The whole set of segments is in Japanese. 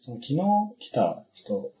その昨日来た人。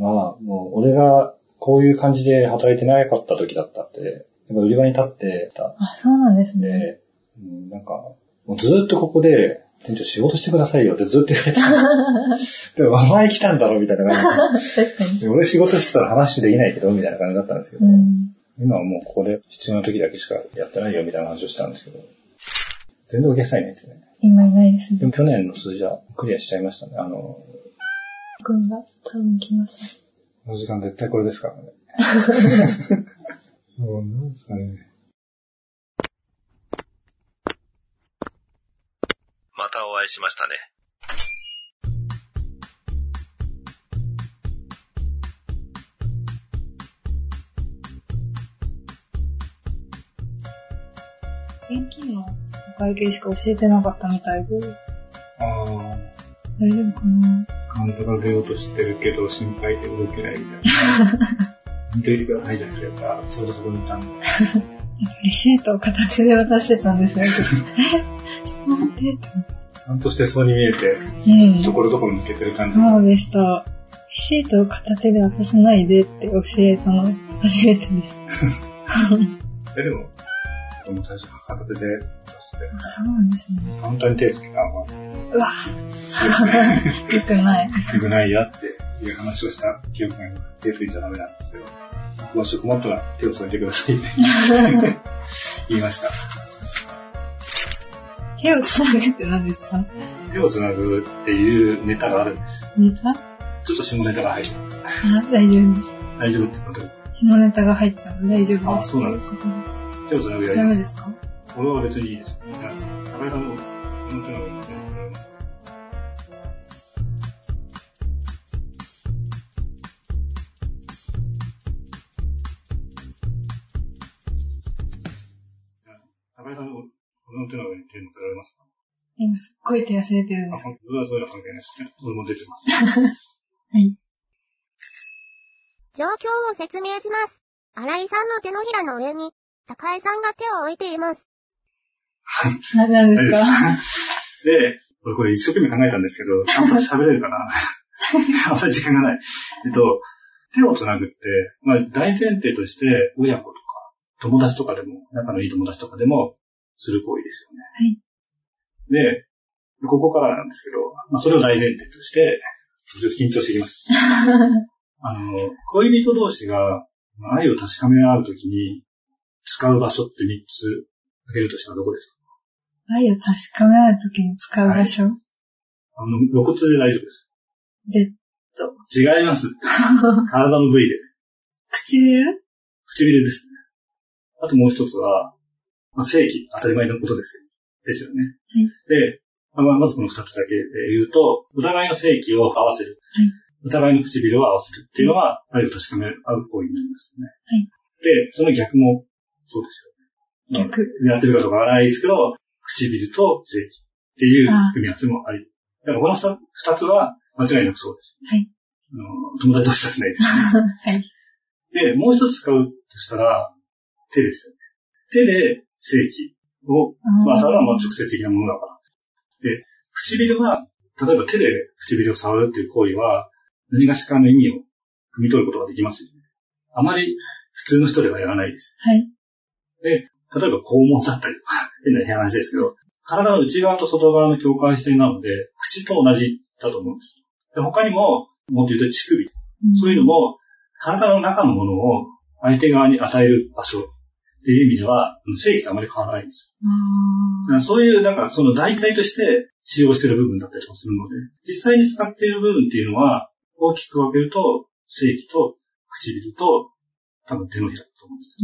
は、もう俺がこういう感じで働いてなかった時だったって、やっぱ売り場に立ってたあ、そうなんですね。で、うんなんか、もうずーっとここで、店長仕事してくださいよってずっと言われてた。でも、お前来たんだろみたいな感確かに。じで。俺仕事してたら話できないけど、みたいな感じだったんですけど、うん。今はもうここで必要な時だけしかやってないよみたいな話をしたんですけど、全然お客さんいないですね。今いないですね。でも去年の数字はクリアしちゃいましたね。あの、君が多分来ます。この時間絶対これですからね。もうなんですかね。またお会いしましたね。現金のお会計しか教えてなかったみたいで、ああ、大丈夫かな？カウントが出ようとしてるけど心配で動けないみたいな。見といてくださいじゃないですか。やっぱ、ちょうどそこにいたんで。レシートを片手で渡してたんですよ。え ちょっと待ってって。ちゃんとしてそうに見えて、うん。ところどころ抜けてる感じ。そうでした。レシートを片手で渡さないでって教えたの初めてです。え、でも、僕も最初片手で出して、あそうなんですね。カウンターに手つけたのは、うわよくない。良くないやっていう話をした記憶が手ついちゃダメなんですよ。手を添えてくださいって 言いました。手をつなぐって何ですか？手をつなぐっていうネタがあるんです。ネタ？あ、ちょっと下ネタが入ってます。大丈夫です。大丈夫ってこと？下ネタが入ったの大丈夫です。あそうなんです。手をつなぐやりダメですか？俺は別にいいですよ。高井さんの、この手の高井さんの、この手の上に手乗せられますか今すっごい手汗出てるんあ、です本当はそういうの関係ないですね。俺も出てます。はい。状況を説明します。新井さんの手のひらの上に、高井さんが手を置いています。何なんですか？で、俺これ一生懸命考えたんですけど、ちゃんと喋れるかな？あんまり時間がない。えっと、手をつなぐって、まあ大前提として、親子とか、友達とかでも、仲のいい友達とかでも、する行為ですよね。はい。で、ここからなんですけど、まあそれを大前提として、ちょっと緊張してきました。あの、恋人同士が愛を確かめ合うときに使う場所って3つ挙げるとしたらどこですか愛を確かめ合うときに使う場所、あの、露骨で大丈夫です。で、違います。体の部位で。唇？唇ですね。あともう一つは、まあ、正規、当たり前のことですよですよね。いで、まあ、まずこの二つだけで言うと、お互いの正規を合わせる。はいお互いの唇を合わせるっていうのは、愛を確かめ合う行為になりますよね。はいで、その逆もそうですよね。逆。やってるかどうかわからないですけど、唇と正規っていう組み合わせもあり。だからこの二二つは間違いなくそうです。はい。あの友達同士はしないです。はい。で、もう一つ使うとしたら、手ですよね。手で正規を、まあ、それはまあ直接的なものだから。で、唇は、例えば手で唇を触るっていう行為は、何がしかの意味を汲み取ることができますよね。あまり普通の人ではやらないです。はい。で、例えば肛門だったりとか、変な話ですけど、体の内側と外側の境界線なので、口と同じだと思うんです。で他にも、もっと言うと乳首。そういうのも、体の中のものを相手側に与える場所っていう意味では、正規とあまり変わらないんです。そういう、なんかその代替として使用している部分だったりとかするので、実際に使っている部分っていうのは、大きく分けると、正規と唇と、多分手のひらだと思うんです。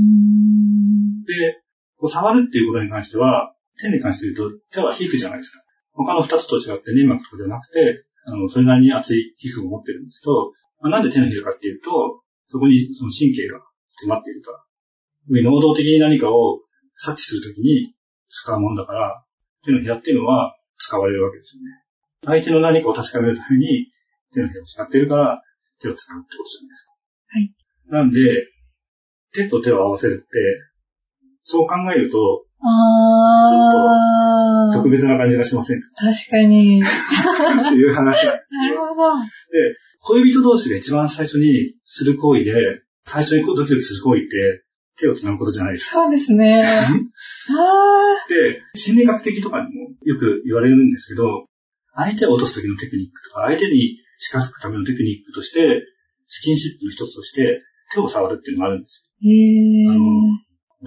で、こう触るっていうことに関しては、手に関して言うと、手は皮膚じゃないですか。他の二つと違って粘膜とかじゃなくて、あの、それなりに厚い皮膚を持ってるんですけど、まあ、なんで手のひらかっていうと、そこにその神経が詰まっているから。能動的に何かを察知するときに使うもんだから、手のひらっていうのは使われるわけですよね。相手の何かを確かめるために手のひらを使っているから、手を使うってことじゃないですか。はい。なんで、手と手を合わせるって、そう考えると、ああ特別な感じがしませんか？確かに。っていう話なんですなるほど。で、恋人同士が一番最初にする行為で、最初にドキドキする行為って、手を繋ぐことじゃないですか。そうですね。で、心理学的とかにもよく言われるんですけど、相手を落とす時のテクニックとか、相手に近づくためのテクニックとして、スキンシップの一つとして、手を触るっていうのがあるんですへえ。あのよ。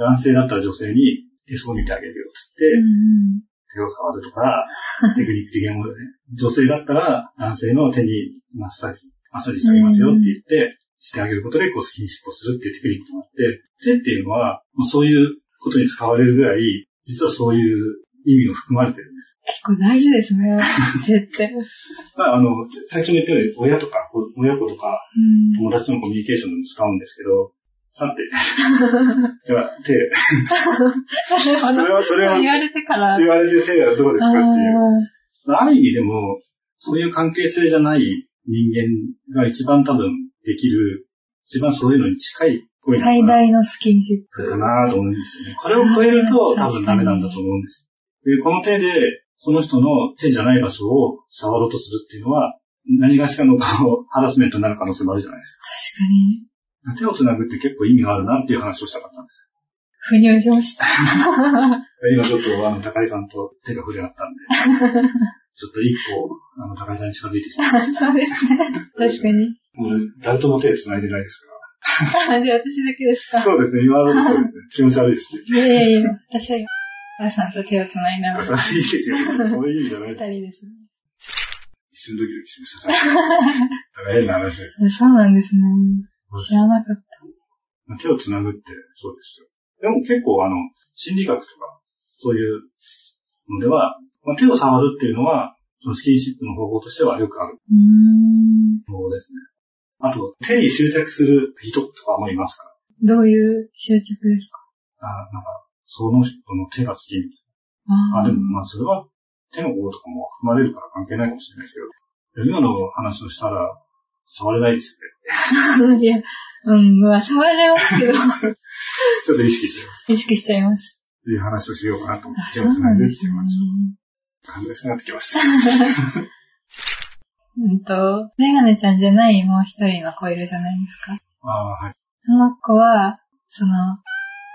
男性だったら女性に手相を見てあげるよっつって、うん手を触るとか、テクニック的なものでね。女性だったら男性の手にマッサージ、マッサージしてあげますよって言って、してあげることでこうスキンシップをするっていうテクニックがあって、手っていうのは、まあそういうことに使われるぐらい、実はそういう意味を含まれてるんです。結構大事ですね。手って。まあ、あの、最初に言ったように親とか、こ親子とか、うん友達とのコミュニケーションでも使うんですけど、さて、では、手、そそれは、それは、言われてから。言われて手はどうですあかっていう。ーある意味でも、そういう関係性じゃない人間が一番多分できる、一番そういうのに近い声なの最大のスキンシップ。かなと思うんですよね。これを超えると多分ダメなんだと思うんですよ。で、この手で、その人の手じゃない場所を触ろうとするっていうのは、何がしかのハラスメントになる可能性もあるじゃないです確かに。か。手を繋ぐって結構意味があるなっていう話をしたかったんです腑に落ちました。よ。今ちょっとあの、高井さんと手が触れ合ったんで、ちょっと一歩、あの、高井さんに近づいてしまいまし そうですね。確かに。た。もう誰とも手を繋いでないですかじゃあ私だけですから。そうですね、今までそうですね。気持ち悪いですね。いやいやいや、私は、お母さんと手を繋いだので、そういう意味じゃない二。人ですね。一瞬ドキドキしました。変な話です。そうなんですね。知らなかった。手を繋ぐってそうですよ。でも結構あの、心理学とか、そういうのでは、まあ、手を触るっていうのは、そのスキンシップの方法としてはよくあるうーん。方法ですね。あと、手に執着する人とかもいますかどういう執着ですか？らあなんか、その人の手が好きみたいな。ああ、でもまあそれは手の方とかも含まれるから関係ないかもしれないですけど、今の話をしたら、触れないですよね。あ。いや、うん、まあ、触れますけど、ちょっと意識してます。意識しちゃいます。っていう話をしようかなと思って、手を繋でってないう話を。恥ずかしくなってきました。うんと、メガネちゃんじゃないもう一人の子いるじゃないですか。ああ、はい。その子は、その、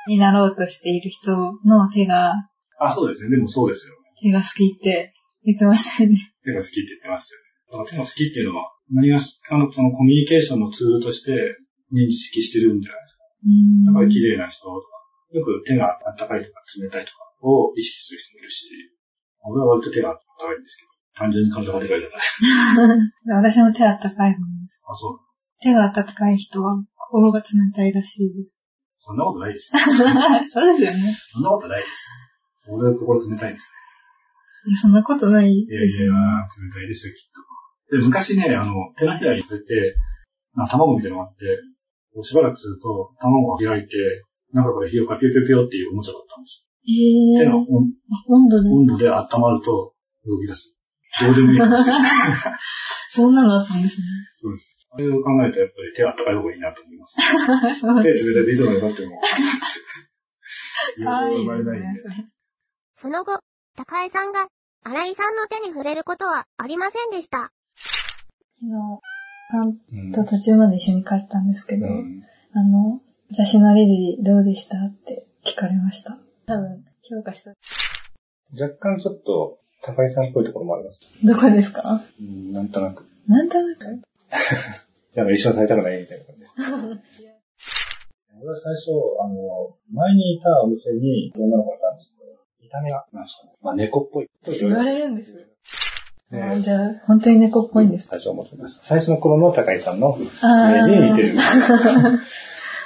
になろうとしている人の手が、あ、そうですね。でもそうですよ。手が好きって言ってましたよね。手が好きって言ってましたよね。手が好きっていうのは、何がしかのそのコミュニケーションのツールとして認識してるんじゃないですか。だから綺麗な人とか、よく手があったかいとか冷たいとかを意識する人もいるし、俺は割と手があったかいんですけど、単純に体がでかいじゃない。私の手あったかい方です。あ、そう。手があったかい人は心が冷たいらしいです。そんなことないですよ。そうですよね。そんなことないですよ。俺は心冷たいんですいやそんなことないいやいや、冷たいですよ、きっと。で、昔ね、あの、手のひらに触れて、な卵みたいなのがあって、こうしばらくすると、卵が開いて、中から火をかピヨピヨピヨっていうおもちゃだったんですよ。えー、手の温温度で。温度で温まると動き出す。どうでもいい話です。そんなのあったんですね。そうです。あれを考えるとやっぱり手あったかい方がいいなと思います。そう手冷たいでいつまで経っても。その後、高江さんが新井さんの手に触れることはありませんでした。昨日、さんうんと途中まで一緒に帰ったんですけど、うんあの、私のレジどうでしたって聞かれました。多分、評価した。若干ちょっと、高井さんっぽいところもあります。どこですか？うん、なんとなく。なんとなく？なんか一緒にされたくないみたいな感じ。俺は最初、あの、前にいたお店に女の子がいたんですけど、見た目が、なんですかね。まあ猫っぽい。言われるんですよ。じゃあ、本当に猫っぽいんですか最初思ってました。最初の頃の高井さんのイあメージに似てるー。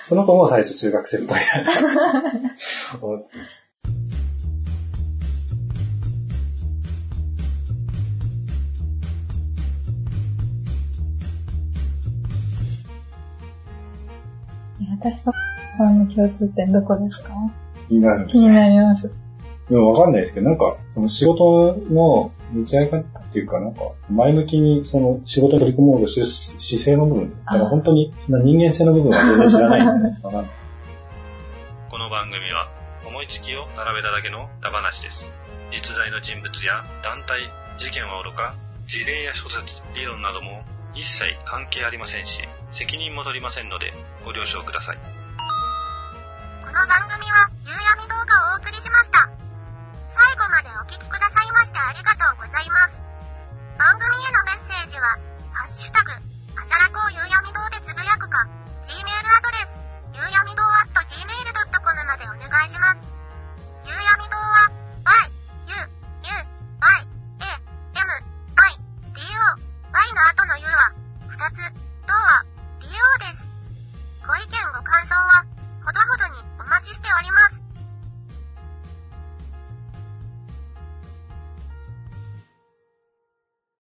その子も最初中学生っぽいな。私とさんの共通点どこですか？気になるんです気になります。でもわかんないですけど、なんか、その仕事の向き合い方っていうか、なんか、前向きにその仕事に取り組もうとしてる姿勢の部分、だから本当に人間性の部分は全然知らないんで、わかんないこの番組は思いつきを並べただけのダ話です。実在の人物や団体、事件はおろか、事例や諸説、理論なども一切関係ありませんし、責任も取りませんのでご了承ください。この番組は、夕闇動画をお送りしました。最後までお聴きくださいましてありがとうございます。番組へのメッセージは、ハッシュタグ、あじゃらこうゆうやみ堂でつぶやくか、Gmail アドレス、ゆうやみ堂 at gmail.com までお願いします。ゆうやみ堂は、